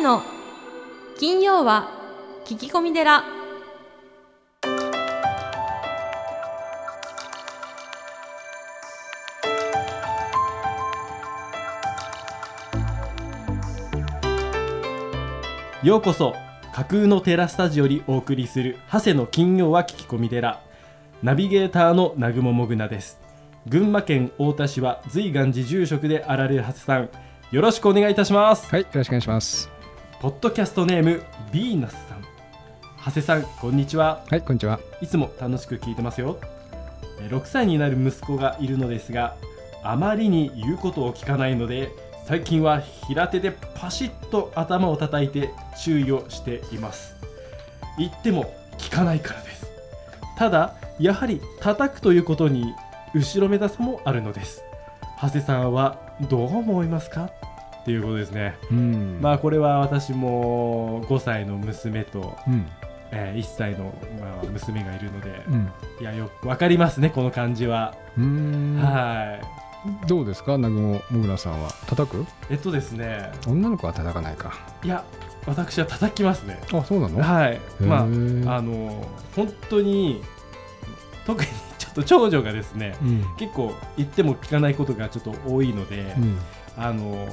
谷の金曜は聞き込み寺。ようこそ架空のテラスタジオにお送りする長谷の金曜は聞き込み寺。ナビゲーターの南雲もぐなです。群馬県太田市は随願寺住職であられる長谷さんよろしくお願いいたします。はい、よろしくお願いします。ポッドキャストネームビーナスさん。長谷さんこんにちは。はい、こんにちは。いつも楽しく聞いてますよ。えー6歳になる息子がいるのですがあまりに言うことを聞かないので最近は平手でパシッと頭を叩いて注意をしています。言っても聞かないからです。ただやはり叩くということに後ろめたさもあるのです。長谷さんはどう思いますか？っていうことですねうんまあこれは私も5歳の娘と、うん、えー1歳の、まあ、娘がいるので、うん、いやよくわかりますねこの感じは。はいどうですか、南雲もぐらさんは？叩く？えっとですね女の子は叩かないか。いや私は叩きますねあ、そうなの？はいまーああの本当に特にちょっと長女がですねうん。結構言っても聞かないことがちょっと多いので、うん。あの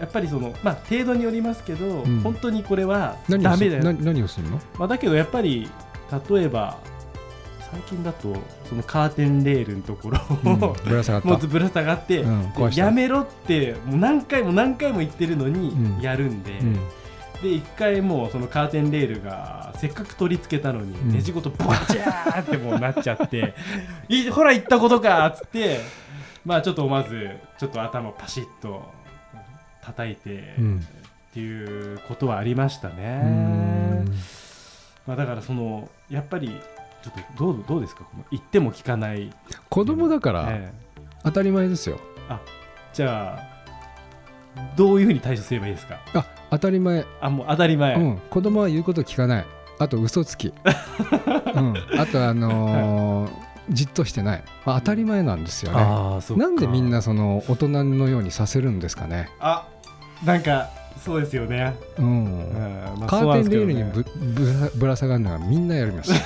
やっぱりそのまあ程度によりますけど、ん。本当にこれは何をすダメだよ。な何をするの？まあ、だけどやっぱり例えば最近だとそのカーテンレールのところうん。を、ぶら下がった。もうぶら下がって、うん。やめろってもう何回も何回も言ってるのにうん。やるんで、うん。で一回もうそのカーテンレールがせっかく取り付けたのに、ん。ネジごとバチャーってもうなっちゃって いほら言ったことかっつってまあちょっとまずちょっと頭パシッと叩いて、うんっていうことはありましたね。まあ、だからそのやっぱりちょっとどうどうですか？この言っても聞かない、子供だからええ当たり前ですよ。じゃあどういうふうに対処すればいいですか？あ、当たり前。あもう当たり前、うん。子供は言うこと聞かない。あと嘘つき。うん。あとあのーじっとしてない。まあ当たり前なんですよね。なんでみんなその大人のようにさせるんですかね。あなんかそうですよね、うんうんまあカーテンレールにぶぶらぶら下がるのはみんなやります。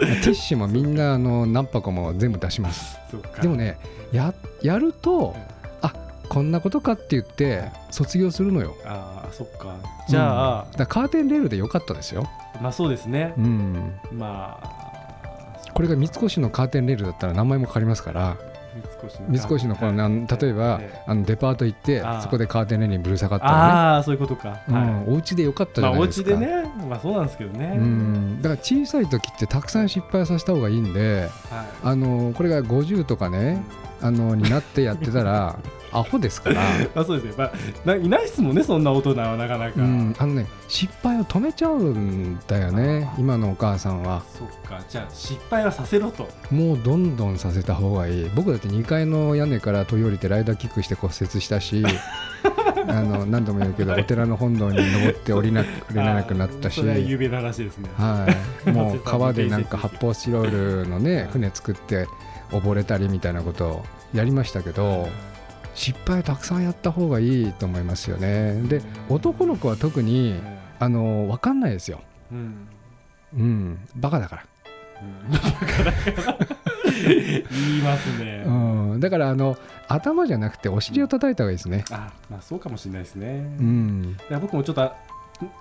ティッシュもみんなあの何箱も全部出します。でもねややるとうんあこんなことかって言って卒業するのよ。ああそっかじゃあうん、カーテンレールでよかったですよ。まあそうですねう、ん、まあこれが三越のカーテンレールだったら名前もかかりますから。三越三越のこのなん例えばええあのデパート行ってそこでカーテンレールにぶら下がったらね、ああそういうことか、うんはい。お家でよかったじまあおゃないですか。家でね。まあそうなんですけどね、うん、だから小さい時ってたくさん失敗させた方がいいんではい。あのこれが50とかねあのになってやってたら アホですから、あそうですね、まあ、ないないっすもんねそんな大人はなかなか、うん、あのね失敗を止めちゃうんだよね今のお母さんは。そっか。じゃあ失敗はさせろと。もうどんどんさせた方がいい。僕だって2階の屋根から飛び降りてライダーキックして骨折したし あの何度も言うけどお寺の本堂に登って降りな降りれなくなったし。有名な話ですね。はい、もう川でなんか発泡スチロールのね船作って溺れたりみたいなことをやりましたけど失敗たくさんやった方がいいと思いますよね。で男の子は特にあの分かんないですよ。うん。うん。バカだから、うん。だから。言いますね、うん、だからあの頭じゃなくてお尻を叩いた方がいいですね。あまあそうかもしれないですね、いうん。や僕もちょっと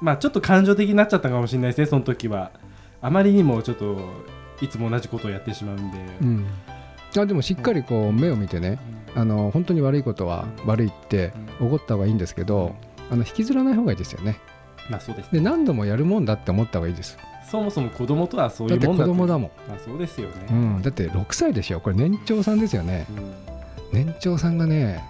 まあちょっと感情的になっちゃったかもしれないですねその時は。あまりにもちょっといつも同じことをやってしまうんで、うんあでもしっかりこう目を見てねあの本当に悪いことは悪いって怒った方がいいんですけどあの引きずらない方がいいですよね。まあそうですで何度もやるもんだって思った方がいいです。そもそも子供とはそういうもんだと供だもん、まあそうですよね、うん、だって6歳でしょ。これ年長さんですよね。うん。年長さんがね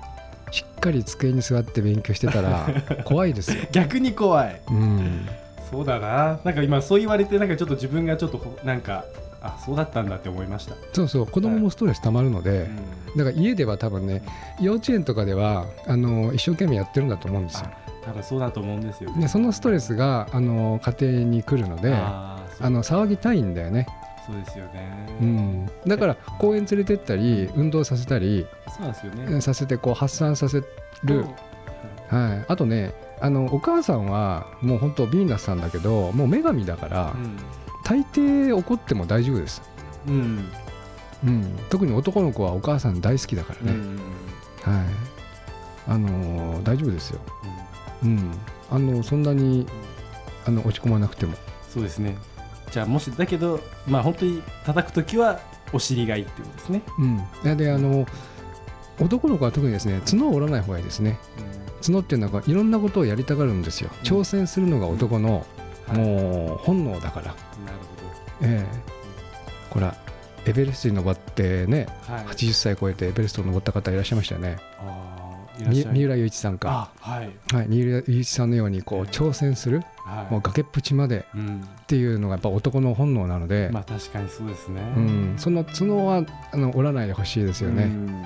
しっかり机に座って勉強してたら 怖いですよ、逆に怖い。うん、そうだな。なんか今そう言われてなんかちょっと自分がちょっとほなんかあそうだったんだって思いました、そうそう子供もストレスたまるので、だから家では多分ね幼稚園とかではあの一生懸命やってるんだと思うんですよ。多分そうだと思うんですよね。でそのストレスがあの家庭に来るのであの騒ぎたいんだよね、そうですよね、うん、だから公園連れてったり運動させたりそうなんですよね。させてこう発散させる、はい、あとねあのお母さんはもう本当ヴィーナスさんだけどもう女神だから、大抵怒っても大丈夫です、うん。うん。うん、特に男の子はお母さん大好きだからね、うんはい。あのー大丈夫ですよ、うん、あのそんなにあの落ち込まなくても。そうですね。じゃあもしだけどまあ本当に叩く時はお尻がいいっていうことですね、うん、でであの男の子は特にですね角を折らない方がいいですね。角っていうのはいろんなことをやりたがるんですよ。挑戦するのが男のはい。もう本能だから、ええ。こらエベレストに登ってねはい。80歳超えてエベレストに登った方いらっしゃいましたよね。三浦雄一さんか、あはい。はい、三浦雄一さんのようにこう挑戦するはい。もう崖っぷちまでうん。っていうのがやっぱ男の本能なので、まあ確かにそうですね。うん、その角はあの折らないでほしいですよね、うん。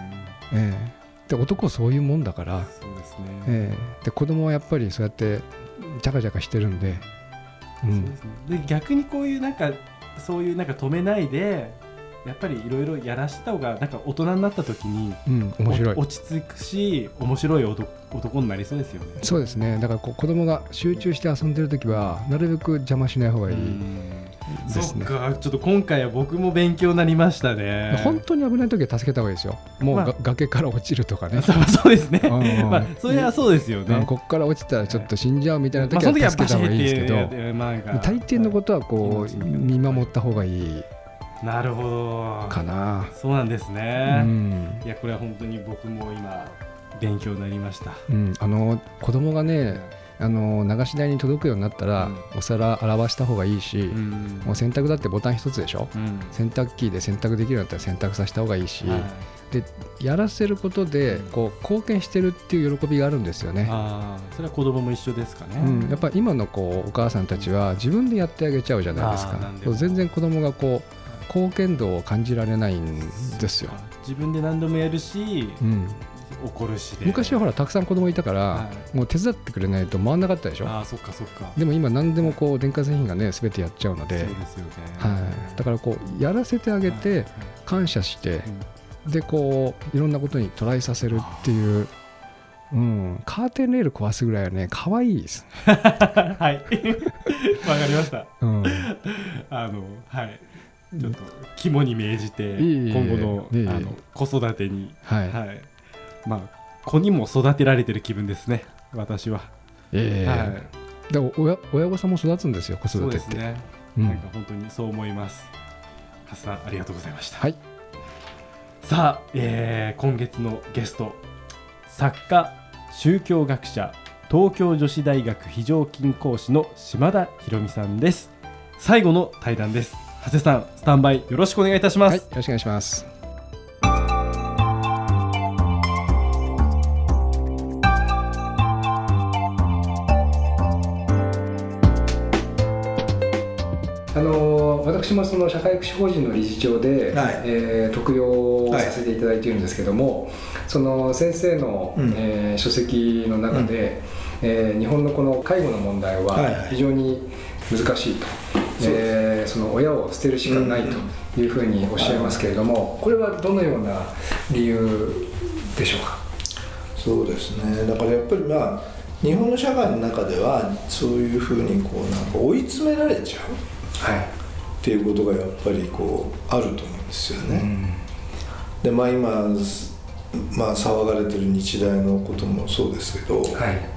ええ。で男はそういうもんだから、そうですね。ええ。で子供はやっぱりそうやってジャカジャカしてるんで、うん。そうですね。で逆にこういうなんかそういうなんか止めないでやっぱりいろいろやらした方がなんか大人になった時にうん、面白い。お落ち着くし面白い男男になりそうですよね。そうですね。だからこう子供が集中して遊んでる時はなるべく邪魔しない方がいい、ですね。そっかちょっと今回は僕も勉強になりましたね。本当に危ない時は助けた方がいいですよ。もうが、まあ。崖から落ちるとかね。そうそうですね。うんうんまあそれはそうですよね。うん。こっから落ちたらちょっと死んじゃうみたいな時は助けた方がいいですけど、まあ大抵のことはこう見守った方がいい。なるほど。かな、そうなんですうね、ん。いやこれは本当に僕も今勉強になりました。うん、あの子供がねあの流し台に届くようになったら、うん。お皿洗わした方がいいし、うん。もう洗濯だってボタン一つでしょ？うん。洗濯機で洗濯できるようになったら洗濯させた方がいいし、はい。やらせることでこう貢献してるっていう喜びがあるんですよね。ああそれは子供も一緒ですかね、うん、やっぱり今のこうお母さんたちは自分でやってあげちゃうじゃないですか。全然子供がこう貢献度を感じられないんですよ、自分で何でもやるしうん、怒るしで。昔はほらたくさん子供いたから、はもう手伝ってくれないと回んなかったでしょ？ああそっかそっか。でも今何でもこう電化製品がね全てやっちゃうのそうでですよね。はい、だからこうやらせてあげて感謝してでこういろんなことにトライさせるっていう、うん、カーテンレール壊すぐらいはね可愛いです、はい。わかりました。うん、あのはい。ちょっと肝に銘じて今後のあの子育てに。はい、はいまあ子にも育てられてる気分ですね私は。ええ。はい。だから親親御さんも育つんですよ子そ育てって。うですね。うん。なんか本当にそう思います。ハスさんありがとうございました。はい。さあ、えー今月のゲスト作家宗教学者東京女子大学非常勤講師の島田博美さんです。最後の対談です。長谷さんスタンバイよろしくお願いいたします、はい、よろしくお願いします。の私もその社会福祉法人の理事長で、はい。えー特養をさせていただいているんですけども、その先生の、うん。えー書籍の中で、えー日本のこの介護の問題はいははい。非常に難しいと、えーその親を捨てるしかないというふうにおっしゃいますけれども、これはどのような理由でしょうか？そうですね。だからやっぱりまあ日本の社会の中ではそういうふうにこうなんか追い詰められちゃう。はいっていうことがやっぱりこうあると思うんですよね、でまあ今まあ騒がれてる日大のこともそうですけど、やっはい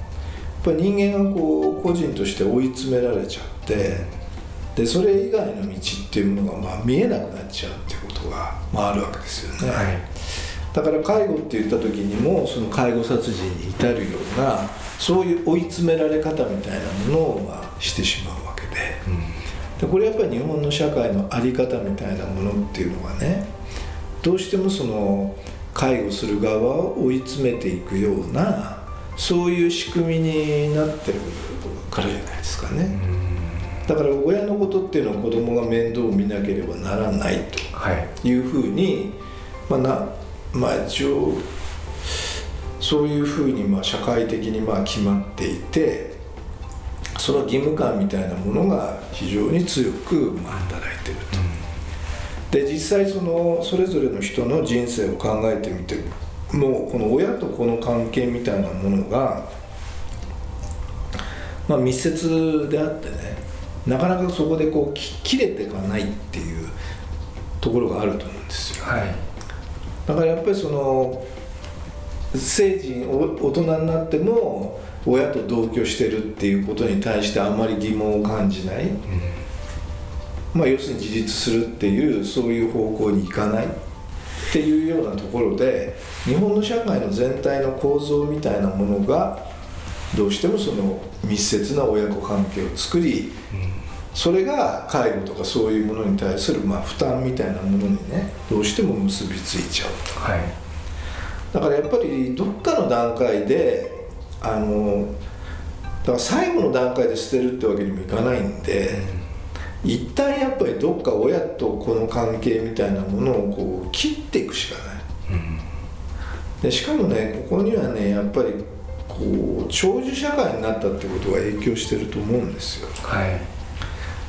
ぱり人間がこう個人として追い詰められちゃってでそれ以外の道っていうものがまあ見えなくなっちゃうっていうことが、まあ、あるわけですよね、はい。だから介護って言った時にもその介護殺人に至るようなそういう追い詰められ方みたいなものをまあしてしまうわけででこれやっぱり日本の社会の在り方みたいなものっていうのがねどうしてもその介護する側を追い詰めていくようなそういう仕組みになってるからじゃないですかね。だから親のことっていうのは子供が面倒を見なければならないとはい。いうふうに、まあなまあ、一応そういうふうにまあ社会的にまあ決まっていてその義務感みたいなものが非常に強くまあ働いてると。で実際そのそれぞれの人の人生を考えてみてもうこの親と子の関係みたいなものがまあ、密接であってねなかなかそこでこうき切れていかないっていうところがあると思うんですよはいだからやっぱりその成人お大人になっても親と同居してるっていうことに対してあんまり疑問を感じない、まあ、要するに自立するっていうそういう方向に行かないっていうようなところで日本の社会の全体の構造みたいなものがどうしてもその密接な親子関係を作りそれが介護とかそういうものに対するまあ負担みたいなものにねどうしても結びついちゃうはい。だからやっぱりどっかの段階であのだから最後の段階で捨てるってわけにもいかないんで、一旦やっぱりどっか親とこの関係みたいなものをこう切っていくしかない、でしかもねここにはねやっぱりこう長寿社会になったってことが影響してると思うんですよ。はい。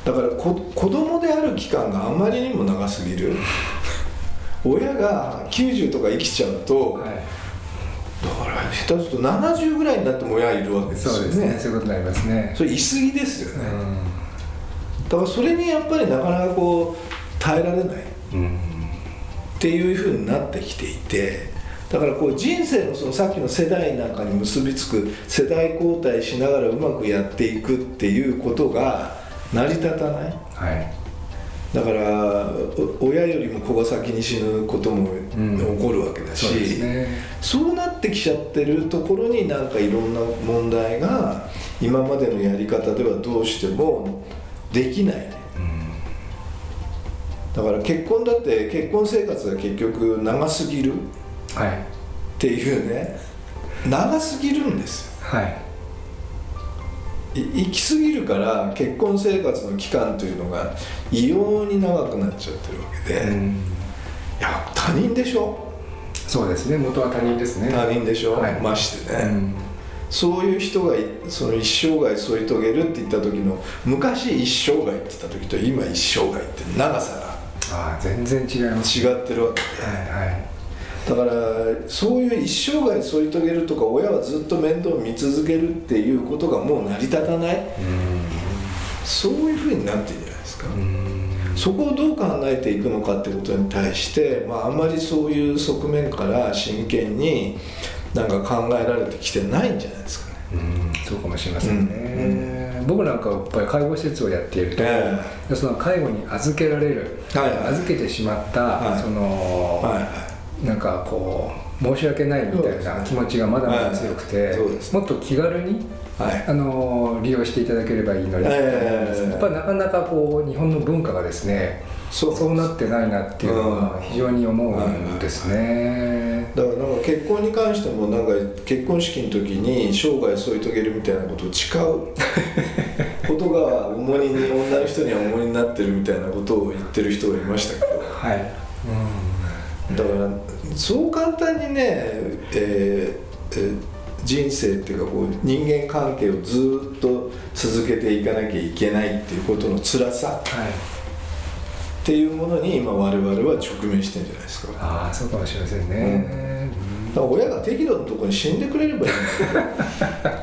だからこ子供である期間があまりにも長すぎる。親が90とか生きちゃうと、はい下手すると70ぐらいになっても親いるわけですよね。そうですね。そういうことになりますね。それ言い過ぎですよね、うんだからそれにやっぱりなかなかこう耐えられない。っていうふうになってきていてだからこう人生のそのさっきの世代なんかに結びつく世代交代しながらうまくやっていくっていうことが成り立たない。はいだからお親よりも子が先に死ぬこともん。起こるわけだし、そうですね。そうなってきちゃってるところになんかいろんな問題が今までのやり方ではどうしてもできない。ねだから結婚だって結婚生活が結局長すぎるはい。っていうね。長すぎるんですよ。はいい行き過ぎるから結婚生活の期間というのが異様に長くなっちゃってるわけで、いや他人でしょ？そうですね。元は他人ですね。他人でしょ、はい。ましてね、うん。そういう人がいその一生涯添い遂げるって言った時の昔一生涯って言った時と今一生涯って長さがああ全然違います違ってるわけで。はいはいだからそういう一生涯添い遂げるとか親はずっと面倒見続けるっていうことがもう成り立たない。そういうふうになってるんじゃないですか、そこをどう考えていくのかってことに対して、まあ、あんまりそういう側面から真剣になんか考えられてきてないんじゃないですかね。うん。そうかもしれませんね、僕なんかやっぱり介護施設をやっていると、え。でその介護に預けられる、はいはい。預けてしまった、はい。その、はいはいなんかこう申し訳ないみたいな気持ちがまだまだ強くて、もっと気軽にはい。あの利用していただければいいのにって思うんです。けどええやっぱりなかなかこう日本の文化がですねそうそうなってないなっていうのはうん非常に思うんですね。だからなんか結婚に関してもなんか結婚式の時に生涯添い遂げるみたいなことを誓う。ことが重荷に女の人には重荷になってるみたいなことを言ってる人がいましたけど。はい、だからそう簡単にね、えーえー人生っていうかこう人間関係をずっと続けていかなきゃいけないっていうことの辛さはい。っていうものに今我々は直面してるんじゃないですか。ああそうかもしれませんね、ら親が適度なところに死んでくれればいいんだけど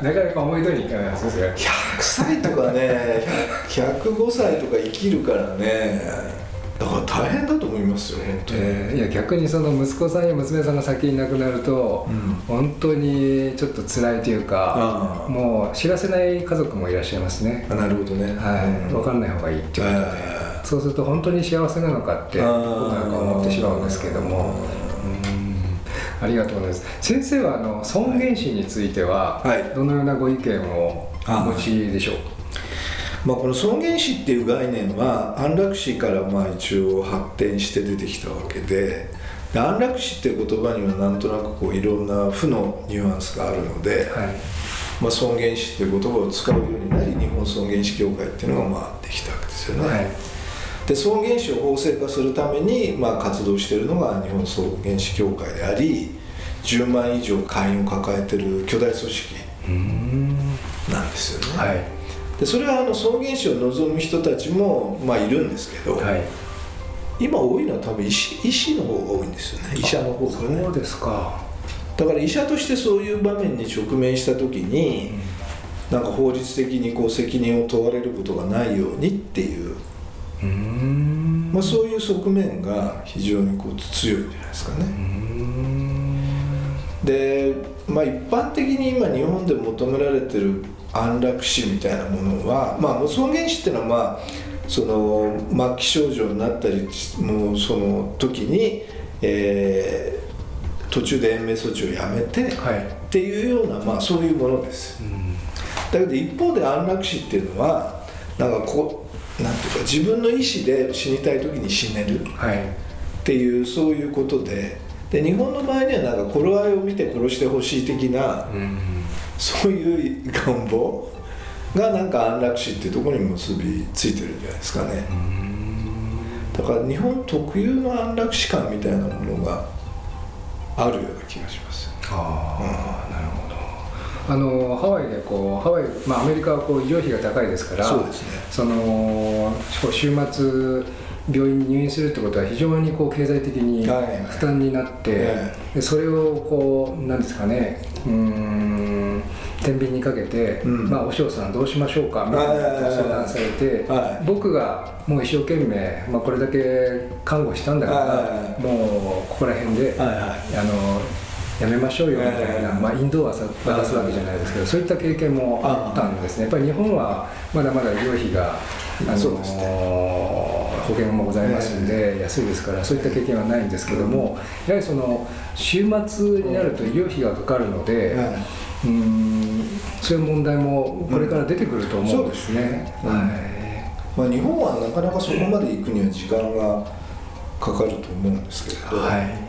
なかなか思い通りにいかないですね100歳とかね100 105歳とか生きるからねだから大変だと思いますよ本当に、えーいや逆にその息子さんや娘さんが先に亡くなると、うん。本当にちょっと辛いというかもう知らせない家族もいらっしゃいますね。あなるほどね。はい、分かんない方がいいっていうことで、あそうすると本当に幸せなのかって僕あ。なんか思ってしまうんですけども。うん。ありがとうございます。先生はあの尊厳死についてははい。どのようなご意見をお持ちでしょう？まあ、この尊厳死っていう概念は安楽死からまあ一応発展して出てきたわけでで安楽死っていう言葉にはなんとなくこういろんな負のニュアンスがあるので、はい。まあ、尊厳死っていう言葉を使うようになり日本尊厳死協会っていうのがまあできたわけですよね、はい。で尊厳死を法制化するためにまあ活動しているのが日本尊厳死協会であり10万以上会員を抱えてる巨大組織うん。なんですよね、はいでそれはあの尊厳死を望む人たちもまあいるんですけど、はい。今多いのは多分医師医師の方が多いんですよね。医者の方がね。そうですか。だから医者としてそういう場面に直面した時になんか法律的にこう責任を問われることがないようにっていう、うん。まあ、そういう側面が非常にこう強いんじゃないですかね。で、まあ、一般的に今日本で求められてる安楽死みたいなものは、まあ、尊厳死っていうのは、まあ、その末期症状になったりもうその時に、えー途中で延命措置をやめて、はい。っていうような、まあ、そういうものです。だけど一方で安楽死っていうのはなんかこうなんていうか自分の意思で死にたい時に死ねるはい。っていうそういうことでで日本の場合にはなんか頃合いを見て殺してほしい的なそういう願望がなんか安楽死っていうところに結びついてるんじゃないですかね。だから日本特有の安楽死観みたいなものがあるような気がします。ああ、なるほど。あのハワイでこうハワイ、まあ、アメリカはこう医療費が高いですからそうですね。その週末病院に入院するってことは非常にこう経済的にはい。負担になって、えでそれをこうなんですかねうーん天秤にかけて、うん。まあ、お嬢さんどうしましょうかみたいな相談されて、はい。僕がもう一生懸命、まあ、これだけ看護したんだから、はいもうここら辺で、はいはい。あのやめましょうよみたいな、ええまあ、インドはさ渡すわけじゃないですけどそういった経験もあったんですね。やっぱり日本はまだまだ医療費があのそうですね保険もございますんで安いですからそういった経験はないんですけどもやはりその週末になると医療費がかかるので、はうーんそういう問題もこれから出てくると思うんですね。うん。そうですまあ、日本はなかなかそこまで行くには時間がかかると思うんですけれど、はい、はい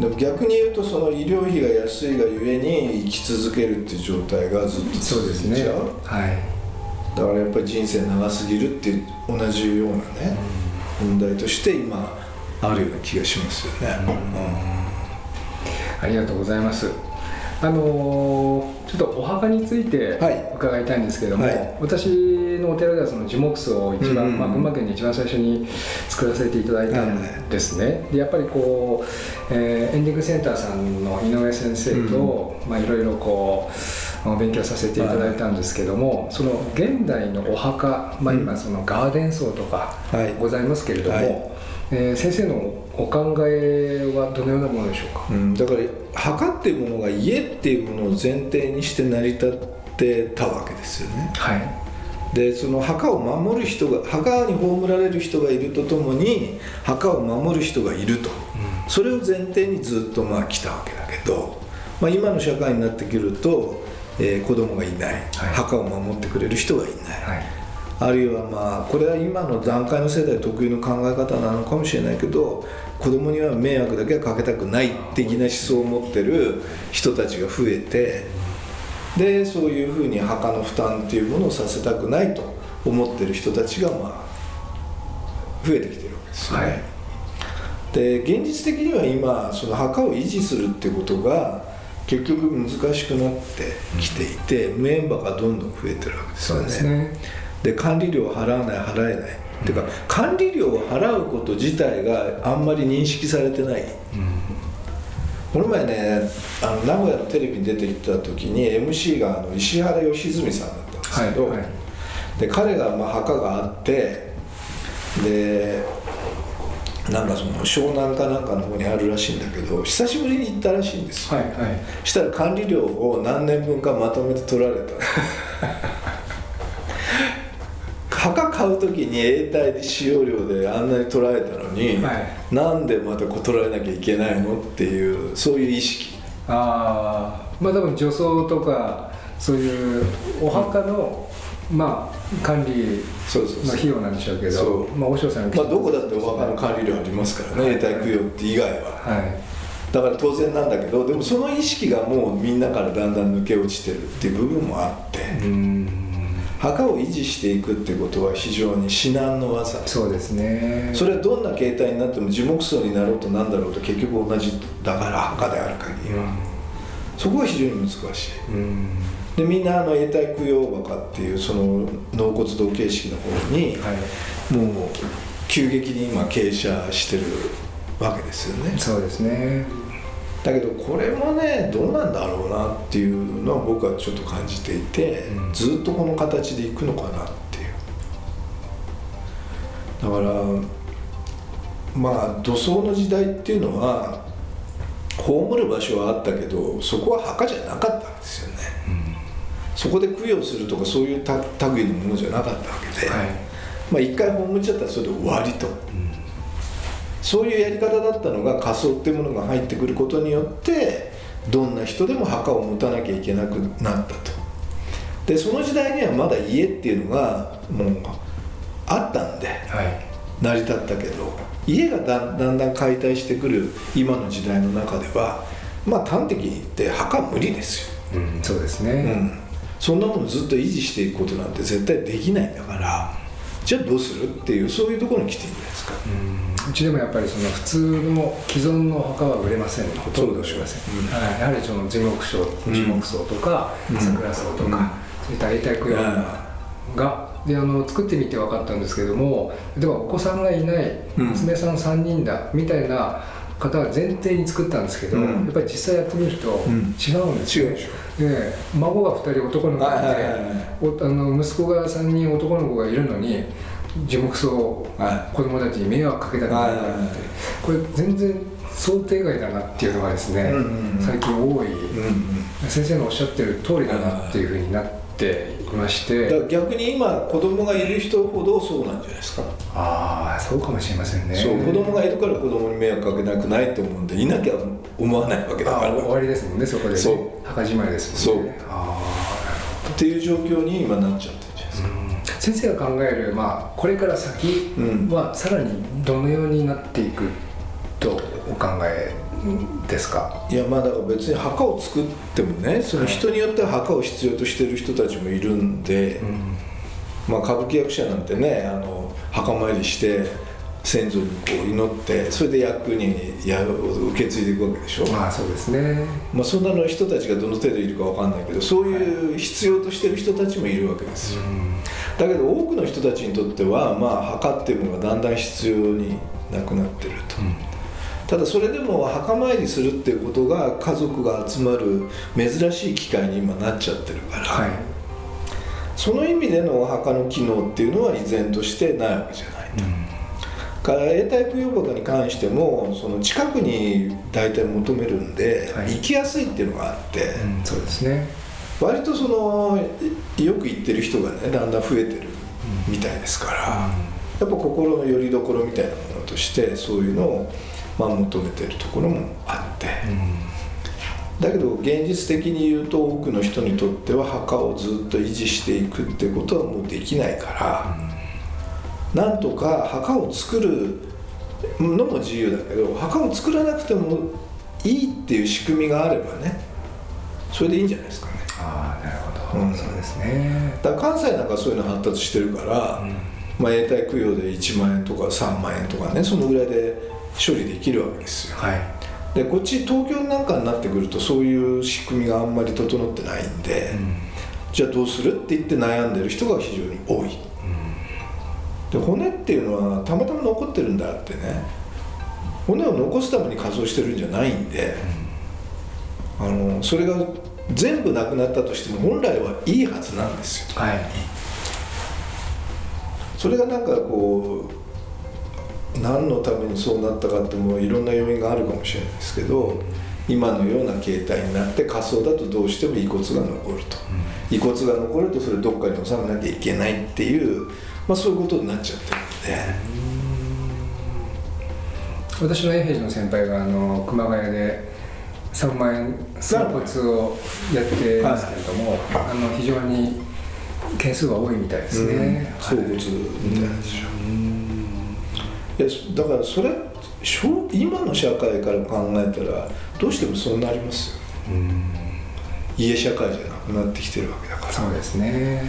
でも逆に言うとその医療費が安いがゆえに生き続けるっていう状態がずっとそうですね。続いちゃうはいだからやっぱり人生長すぎるっていう同じようなね、問題として今あるような気がしますよね、ありがとうございます。あのーちょっとお墓についてはい。伺いたいんですけども、はい。私のお寺ではその樹木葬を一番、うんうんまあ、群馬県で一番最初に作らせていただいたんですね、でやっぱりこう、えーエンディングセンターさんの井上先生と、まあ、いろいろこうまあ勉強させていただいたんですけども、その現代のお墓、まあ、今そのガーデン葬とかはい。ございますけれども、はい。えー先生のお考えはどのようなものでしょうか、うんだから墓っていうものが家っていうものを前提にして成り立ってたわけですよね。はい。でその墓を守る人が墓に葬られる人がいるとともに墓を守る人がいると、それを前提にずっとまあ来たわけだけど、まあ、今の社会になってくると、えー子供がいない、墓を守ってくれる人がいない、はい。あるいはまあこれは今の段階の世代特有の考え方なのかもしれないけど子供には迷惑だけはかけたくない的な思想を持ってる人たちが増えてでそういうふうに墓の負担っていうものをさせたくないと思ってる人たちがまあ増えてきてるわけですよね。はい。で現実的には今その墓を維持するっていうことが結局難しくなってきていて無縁墓がどんどん増えてるわけですよね。ですね。で管理料を払わない払えない、っていうか管理料を払うこと自体があんまり認識されてない、この前ねあの名古屋のテレビに出てきた時に MC があの石原良純さんだったんですけど、はいはい。で彼がまあ墓があってでなんかその湘南かなんかの方にあるらしいんだけど久しぶりに行ったらしいんですよ、はいはい。したら管理料を何年分かまとめて取られた。墓買う時に永代で使用料であんなに取られたのに、はい。なんでまたこう取られなきゃいけないのっていうそういう意識。ああまあ多分除草とかそういうお墓の、まあ管理の費用なんでしょうけそどう。まあ和尚さんまあどこだってお墓の管理料ありますからね永代供養って以外は。はい。だから当然なんだけどでもその意識がもうみんなからだんだん抜け落ちてるっていう部分もあってうん。墓を維持していくっていうことは非常に至難の技そうですね。それはどんな形態になっても樹木葬になろうとなんだろうと結局同じだから墓である限りは、そこが非常に難しい。うんでみんなあの永代供養墓っていうその納骨堂形式の方にはい。もう急激に今傾斜してるわけですよね。そうですね。だけどこれもねどうなんだろうなっていうのは僕はちょっと感じていて、うん。ずっとこの形でいくのかなっていう。だからまあ土葬の時代っていうのは葬る場所はあったけどそこは墓じゃなかったんですよね、そこで供養するとかそういうた類のものじゃなかったわけで、はい。まあ一回葬っちゃったらそれで終わりと、そういうやり方だったのが仮想っていうものが入ってくることによってどんな人でも墓を持たなきゃいけなくなったと。でその時代にはまだ家っていうのがもうあったんではい。成り立ったけど家がだんだんだん解体してくる今の時代の中ではまあ端的に言って墓は無理ですよ。うんそうですね、うん、そんなものずっと維持していくことなんて絶対できないんだからじゃあどうするっていうそういうところに来ているんじゃないですか、うちでもやっぱりその普通の既存の墓は売れません。ほとんど売れません、うんはい、やはりその樹木葬うん樹木葬とか、うん。桜葬とか、そういった永代供養がであの作ってみて分かったんですけども例えばお子さんがいないうん。娘さん3人だみたいな方は前提に作ったんですけど、うん。やっぱり実際やってみるとん。違うんですよ、違うでしで孫が2人男の子がいて、はいはいはいはい。おあの息子が3人男の子がいるのに樹木葬をは子供たちに迷惑かけたくないからって、はいはい。はいこれ全然想定外だなっていうのがですね、うんうんうん。最近多い、い、うん。先生のおっしゃってる通りだなっていうふうになっていまして。ら逆に今子供がいる人ほどそうなんじゃないですか、ああそうかもしれませんね。そう子供がいるから子供に迷惑かけなくないと思うんでいなきゃ思わないわけだから。あ終わりですもんねそこでね。そう。墓じまいですもんね。あっていう状況に今なっちゃってるじゃないですか、あ先生が考える、まあ、これから先はさらにどのようになっていくとお考えですか？いやまあだから別に墓を作ってもねその人によっては墓を必要としてる人たちもいるんで、まあ、歌舞伎役者なんてねあの墓参りして先祖にこう祈ってそれで役にや受け継いでいくわけでしょ、まあそうですね。まあ、そんなの人たちがどの程度いるかわかんないけどそういう必要としてる人たちもいるわけですよ、だけど多くの人たちにとってはまあ墓っていうものがだんだん必要になくなってると、ただそれでも墓参りするっていうことが家族が集まる珍しい機会に今なっちゃってるから、はい。その意味でのお墓の機能っていうのは依然としてないわけじゃないと。から永代供養墓に関してもその近くに大体求めるんで、はい。行きやすいっていうのがあって、うんそうですね。割とそのよく行ってる人がねだんだん増えてるみたいですから、やっぱ心の拠り所みたいなものとしてそういうのを、まあ、求めてるところもあって、だけど現実的に言うと多くの人にとっては墓をずっと維持していくってことはもうできないから、なんとか墓を作るのも自由だけど墓を作らなくてもいいっていう仕組みがあればねそれでいいんじゃないですかね。ああなるほど、うん。そうですね。だ関西なんかそういうの発達してるから、まあ、永代供養で1万円とか3万円とかねそのぐらいで処理できるわけですよ。はい。でこっち東京なんかになってくるとそういう仕組みがあんまり整ってないんで、じゃあどうするって言って悩んでる人が非常に多い、で骨っていうのはたまたま残ってるんだってね。骨を残すために仮装してるんじゃないんで、あのそれが全部なくなったとしても本来はいいはずなんですよ。はい。それがなんかこう何のためにそうなったかってもういろんな要因があるかもしれないですけど今のような形態になって仮想だとどうしても遺骨が残ると、遺骨が残るとそれどっかに収めなきゃいけないっていう、まあ、そういうことになっちゃってるんで、私の永平寺の先輩があの熊谷で3万円散骨をやってますけれども、あの非常に件数が多いみたいですね、うん、みたいなでしょ、いやだからそれしょ今の社会から考えたらどうしてもそうなりますよ。家社会じゃなくなってきてるわけだから。そうですね。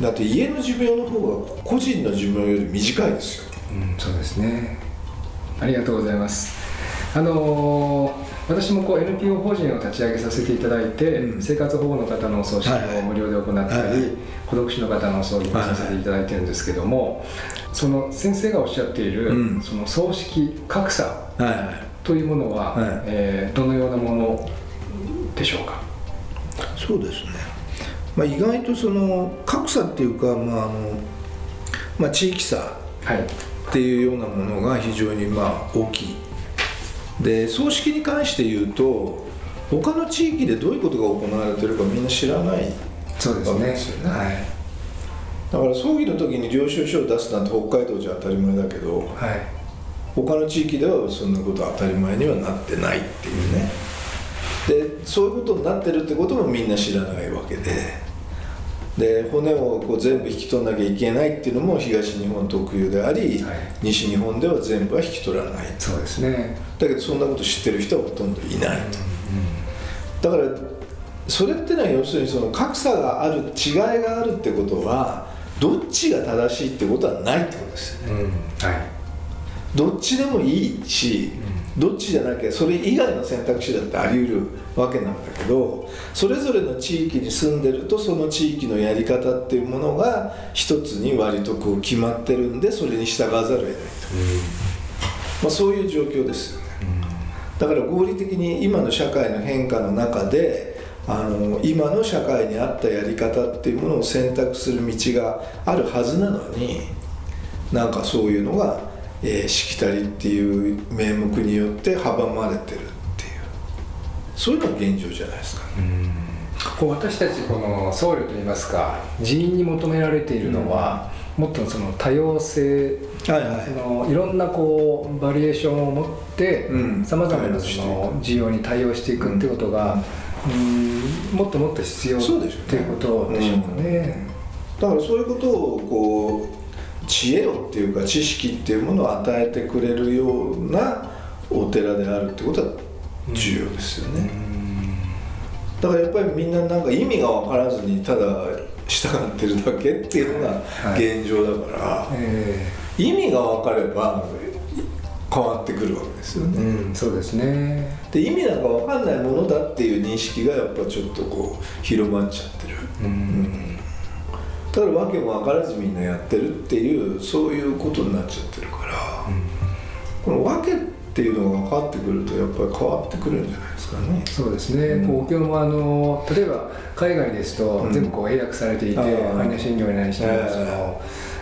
だって家の寿命の方が個人の寿命より短いですよ。うん、そうですね。ありがとうございます。あのー私もこう NPO 法人を立ち上げさせていただいて、うん。生活保護の方のお葬式はいはいを無料で行ったり、はいはい。孤独死の方のお葬儀もさせていただいてるんですけども、その先生がおっしゃっている、うん。その葬式格差はいはい。というものは、はい。えーどのようなものでしょうか？そうですね、まあ、意外とその格差っていうか、まああのまあ、地域差はい。っていうようなものが非常にまあ大きい。で葬式に関して言うと他の地域でどういうことが行われてるかみんな知らないそうですね。わけですよね。はいだから葬儀の時に領収書を出すなんて北海道じゃ当たり前だけどはい。他の地域ではそんなことは当たり前にはなってないっていうね。でそういうことになってるってこともみんな知らないわけで。で骨をこう全部引き取らなきゃいけないっていうのも東日本特有であり、はい。西日本では全部は引き取らないそうですね。だけどそんなこと知ってる人はほとんどいないと、だからそれってのは要するにその格差がある違いがあるってことはどっちが正しいってことはないってことですよね。うんはい。どっちでもいいし、どっちじゃなきゃそれ以外の選択肢だってあり得るわけなんだけどそれぞれの地域に住んでるとその地域のやり方っていうものが一つに割とこう決まってるんでそれに従わざるを得ないと、まあ、そういう状況ですよね、だから合理的に今の社会の変化の中であの今の社会に合ったやり方っていうものを選択する道があるはずなのになんかそういうのが、えーしきたりっていう名目によって阻まれてるっていう。そういうのが現状じゃないですか、こう私たちこの僧侶といいますか人員に求められているのは、もっとその多様性はいはい。そのいろんなこうバリエーションを持ってうん。さまざまなその需要に対応していくってことが、うんもっともっと必要そうでしょっていうことでしょうかね。だからそういうことをこう知恵をっていうか知識っていうものを与えてくれるようなお寺であるってことは重要ですよね、だからやっぱりみんななんか意味が分からずにただ従ってるだけっていうのがはい現状だから、え意味が分かれば変わってくるわけですよえね、うん、そうですね。で意味なんか分かんないものだっていう認識がやっぱちょっとこう広まっちゃってる、うん。だから訳も分からずみんなやってるっていうそういうことになっちゃってるから、この訳っていうのが分かってくるとやっぱり変わってくるんじゃないですかね。そうですね、こうお経もあの例えば海外ですとうん。全部こう英訳されていて、あー。般若心経に何しても、の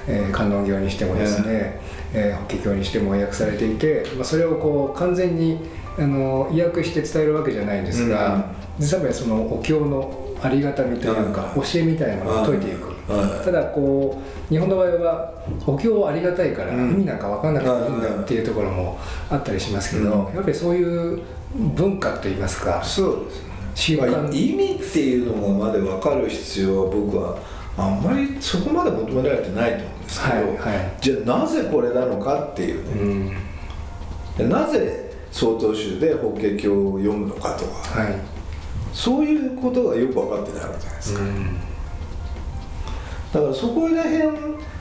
えー観音経にしてもですね、えー法華経にしても英訳されていて、まあ、それをこう完全にあの意訳して伝えるわけじゃないんですが、うん実はそのお経のありがたみというか、うん教えみたいなものを解いていく。はい。ただこう日本の場合はお経はありがたいからうん。意味なんか分かんなくていいんだっていうところもあったりしますけど、うん。やっぱりそういう文化といいますかそうですね。習まあ慣意味っていうのがまで分かる必要は僕はあんまりそこまで求められてないと思うんですけど、はいはい。じゃあなぜこれなのかっていうね、うん。でなぜ曹洞宗で法華経を読むのかとか。はい。そういうことがよく分かってないわけじゃないですか、だからそこら辺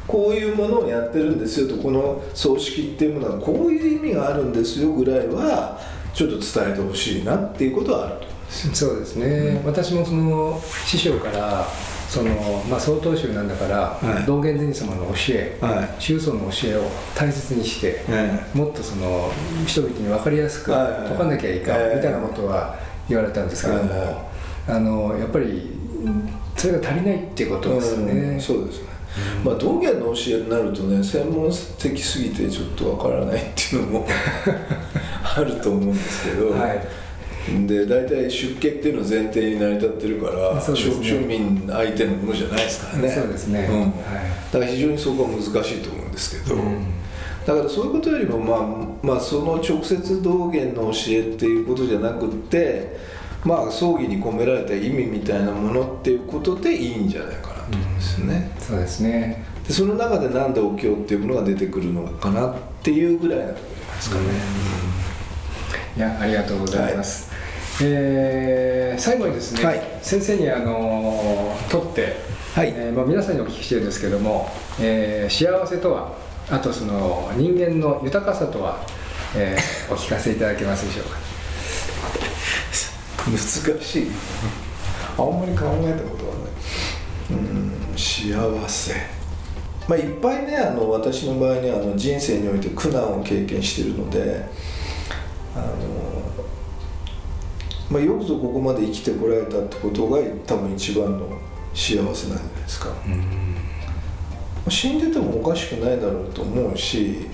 こういうものをやってるんですよとこの葬式っていうものはこういう意味があるんですよぐらいはちょっと伝えてほしいなっていうことはあると思うんです。よそうですね、私もその師匠からその、まあ、曹洞宗なんだから、はい。道元禅師様の教え、はい。宗祖の教えを大切にして、えもっとその人々に分かりやすくはい。はい解かなきゃいかん、ええみたいなことは言われたんですけども、はあのやっぱりそれが足りないっていうことですね。うん。そうですね、まあ道元の教えになるとね専門的すぎてちょっとわからないっていうのも あると思うんですけど、はいで大体出家っていうの前提に成り立ってるから、ね。庶民相手のものじゃないですからね。そうですね。うん。はい。だから非常にそこは難しいと思うんですけど、うん。だからそういうことよりも、まあ、まあその直接道元の教えっていうことじゃなくってまあ葬儀に込められた意味みたいなものっていうことでいいんじゃないかなと思うんですよね、そうですね。でその中でなんでお経っていうものが出てくるのかなっていうぐらいなところですかね、いやありがとうございます。えー最後にですね、はい。先生にあのーとって、はい。えーまあ、皆さんにお聞きしてるんですけども、えー幸せとはあとその人間の豊かさとは、えー お聞かせいただけますでしょうか？難しい。あんまり考えたことがない。うん幸せ。まあ、いっぱいねあの私の場合にはあの人生において苦難を経験しているのであの、まあ、よくぞここまで生きてこられたってことが多分一番の幸せなんじゃないですか、死んでてもおかしくないだろうと思うし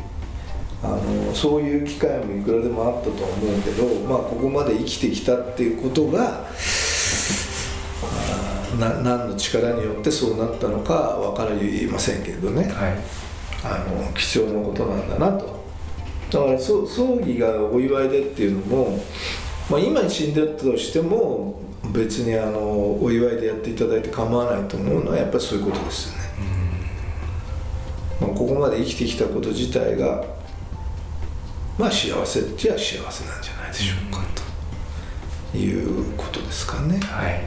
あのそういう機会もいくらでもあったとは思うけど、まあ、ここまで生きてきたっていうことがな何の力によってそうなったのか分かりませんけれどね、はい。あの貴重なことなんだなと。だからそ葬儀がお祝いでっていうのも、まあ、今死んでたとしても別にあのお祝いでやっていただいて構わないと思うのはやっぱりそういうことですよね、まあ、ここまで生きてきたこと自体がまあ幸せっちゃ幸せなんじゃないでしょうか、ということですかね。はい。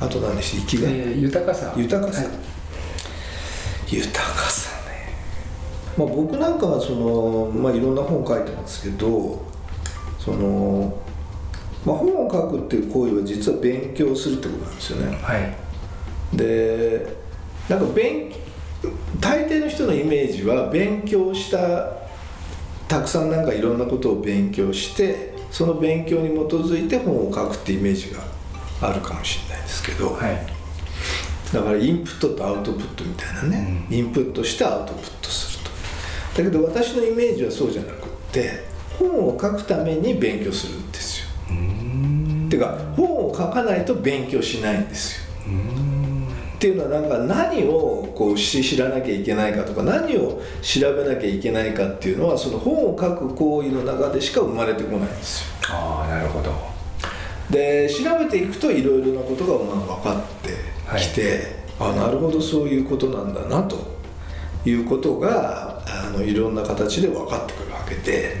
あと何でした？生きがい、えー豊かさ。豊かさ、はい。豊かさね、まあ、僕なんかはその、まあ、いろんな本書いてますけどその、まあ、本を書くっていう行為は実は勉強するってことなんですよね。はい。でなんか勉大抵の人のイメージは勉強したたくさんなんかいろんなことを勉強してその勉強に基づいて本を書くってイメージがあるかもしれないですけど、はい。だからインプットとアウトプットみたいなね、インプットしてアウトプットすると。だけど私のイメージはそうじゃなくって本を書くために勉強するんですよてか本を書かないと勉強しないんですよ。っていうのはなんか何をこうし知らなきゃいけないかとか何を調べなきゃいけないかっていうのはその本を書く行為の中でしか生まれてこないんですよ。ああなるほど。で調べていくといろいろなことがまあ分かってきて、あなるほどそういうことなんだなということがあのいろんな形で分かってくるわけで、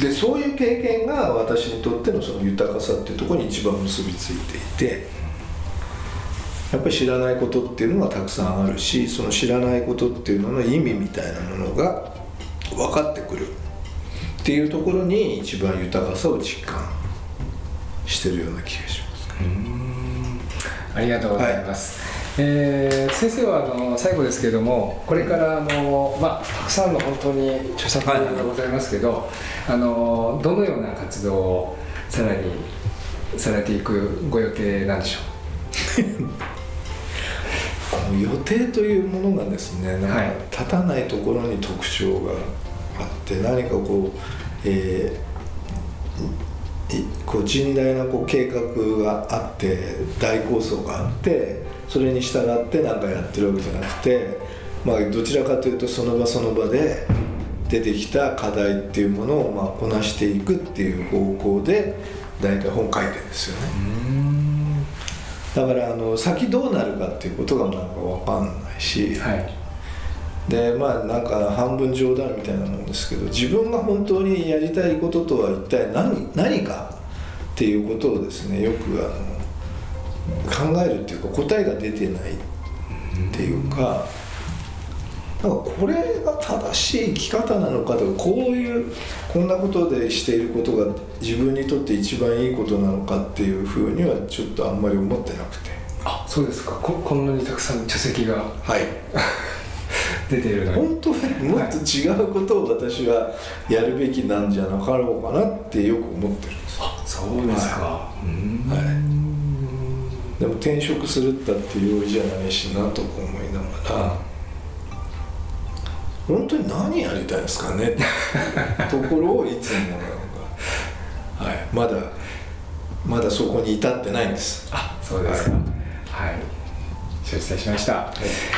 でそういう経験が私にとってのその豊かさっていうところに一番結びついていてやっぱり知らないことっていうのがたくさんあるしその知らないことっていうのの意味みたいなものが分かってくるっていうところに一番豊かさを実感してるような気がします。ありがとうございます。えー先生はあの最後ですけれどもこれからあの、まあ、たくさんの本当に著作がございますけど、あのどのような活動をさらにされていくご予定なんでしょこの予定というものがですねなんかはい。立たないところに特徴があって何かこう、えーいこう甚大なこう計画があって大構想があってそれに従って何かやってるわけじゃなくて、まあ、どちらかというとその場その場で出てきた課題っていうものをまあこなしていくっていう方向で大体本書いてるんですよね。だからあの先どうなるかっていうことがなんか分かんないし、うはいでまあなんか半分冗談みたいなもんですけど自分が本当にやりたいこととは一体何何かっていうことをですねよくあの考えるっていうか答えが出てないっていうか。なんかこれが正しい生き方なのかとかこういうこんなことでしていることが自分にとって一番いいことなのかっていうふうにはちょっとあんまり思ってなくて。あそうですか。ここんなにたくさん書籍がはい。出ているのに。本当はもっと違うことを私はやるべきなんじゃなかろうかなってよく思ってるあそうですか、うん。はいでも転職するったって容易じゃないしなとか思いながら本当に何やりたいですかね ところをいつもなんか、はい、まだまだそこに至ってないんです。あそうですか。はい、承知いたしました、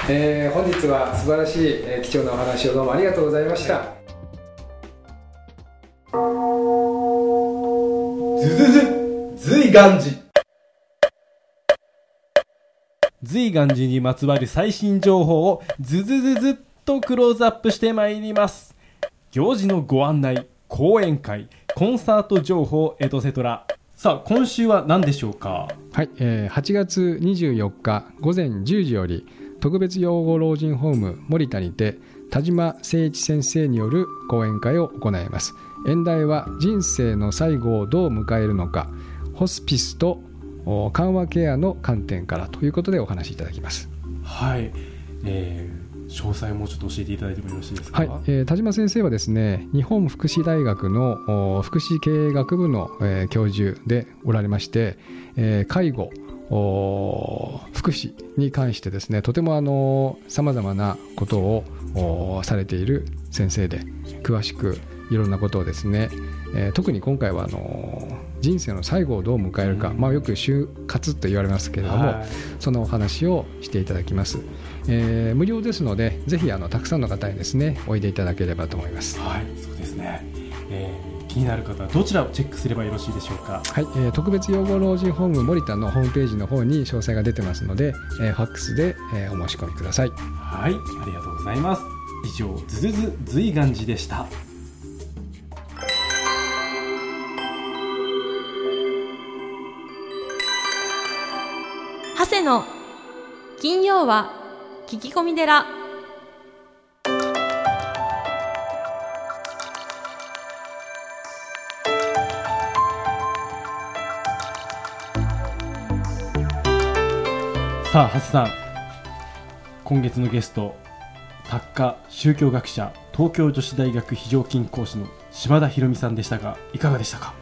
えー本日は素晴らしい、えー貴重なお話をどうもありがとうございました、ず随願寺随願寺にまつわる最新情報をずずずずっとクローズアップしてまいります。行事のご案内講演会コンサート情報エトセトラ。さあ今週は何でしょうか？はい、えー8月24日午前10時より特別養護老人ホーム森田にて田島誠一先生による講演会を行います。演題は人生の最後をどう迎えるのかホスピスとお緩和ケアの観点からということでお話しいただきます。はい、えー詳細をもうちょっと教えていただいてもよろしいですか？はい、えー田島先生はですね日本福祉大学のお福祉経営学部の、えー教授でおられまして、えー介護お福祉に関してですねとてもさまざまなことをおされている先生で詳しくいろんなことをですね、えー特に今回はあの人生の最後をどう迎えるか、うん。まあ、よく就活と言われますけれども、はい。そのお話をしていただきます、えー無料ですのでぜひあのたくさんの方にですねおいでいただければと思います。はい、そうですね、えー気になる方はどちらをチェックすればよろしいでしょうか？はい、えー特別養護老人ホーム森田のホームページの方に詳細が出てますので、えーファックスで、えーお申し込みください。はいありがとうございます。以上ズズズ随願寺でした。長谷の金曜は聞き込み寺さあ長谷さん。今月のゲスト作家宗教学者東京女子大学非常勤講師の島田博美さんでしたがいかがでしたか？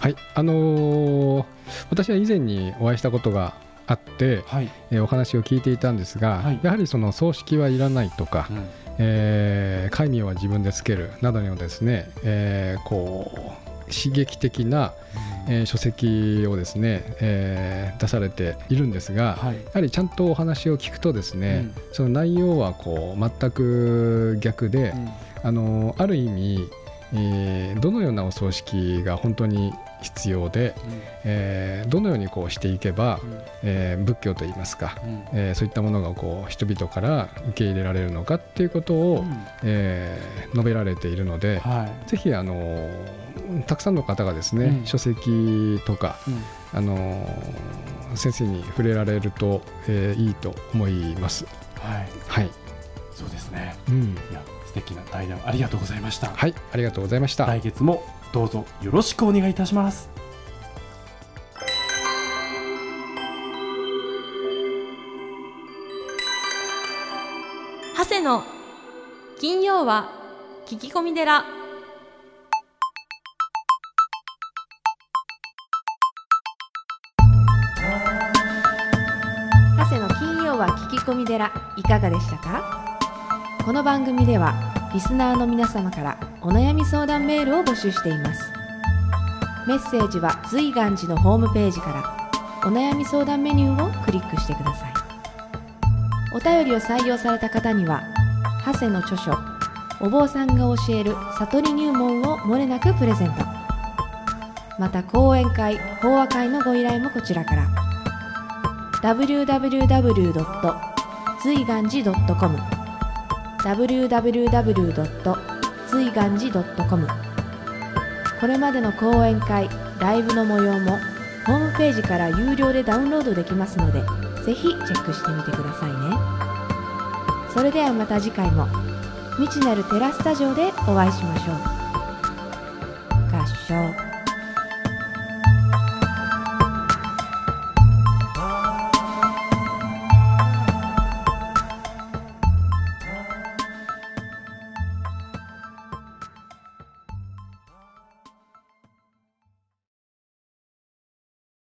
はいあのー私は以前にお会いしたことがあって、はい、えーお話を聞いていたんですが、はい。やはりその葬式はいらないとか、えー戒名は自分でつけるなどのですね、えーこう刺激的な、えー書籍をですね、えー出されているんですが、はい。やはりちゃんとお話を聞くとですね、その内容はこう全く逆で、あのある意味、えーどのようなお葬式が本当に必要で、えーどのようにこうしていけば、えー仏教といいますか、えーそういったものがこう人々から受け入れられるのかっていうことを、えー述べられているので、はい。ぜひあのたくさんの方がですね、うん。書籍とかあの先生に触れられると、えーいいと思います。はい、はい、そうですね。うん、いや素敵な対談ありがとうございました、はい、ありがとうございました。来月もどうぞよろしくお願いいたします。長谷の金曜は聞き込み寺。長谷の金曜は聞き込み寺いかがでしたか？この番組ではリスナーの皆様からお悩み相談メールを募集しています。メッセージは随願寺のホームページからお悩み相談メニューをクリックしてください。お便りを採用された方には長谷の著書お坊さんが教える悟り入門をもれなくプレゼント。また講演会法話会のご依頼もこちらから。www. 随願寺 .com www. 随願寺 .com これまでの講演会ライブの模様もホームページから有料でダウンロードできますのでぜひチェックしてみてくださいね。それではまた次回も未知なるテラスタジオでお会いしましょう。合唱。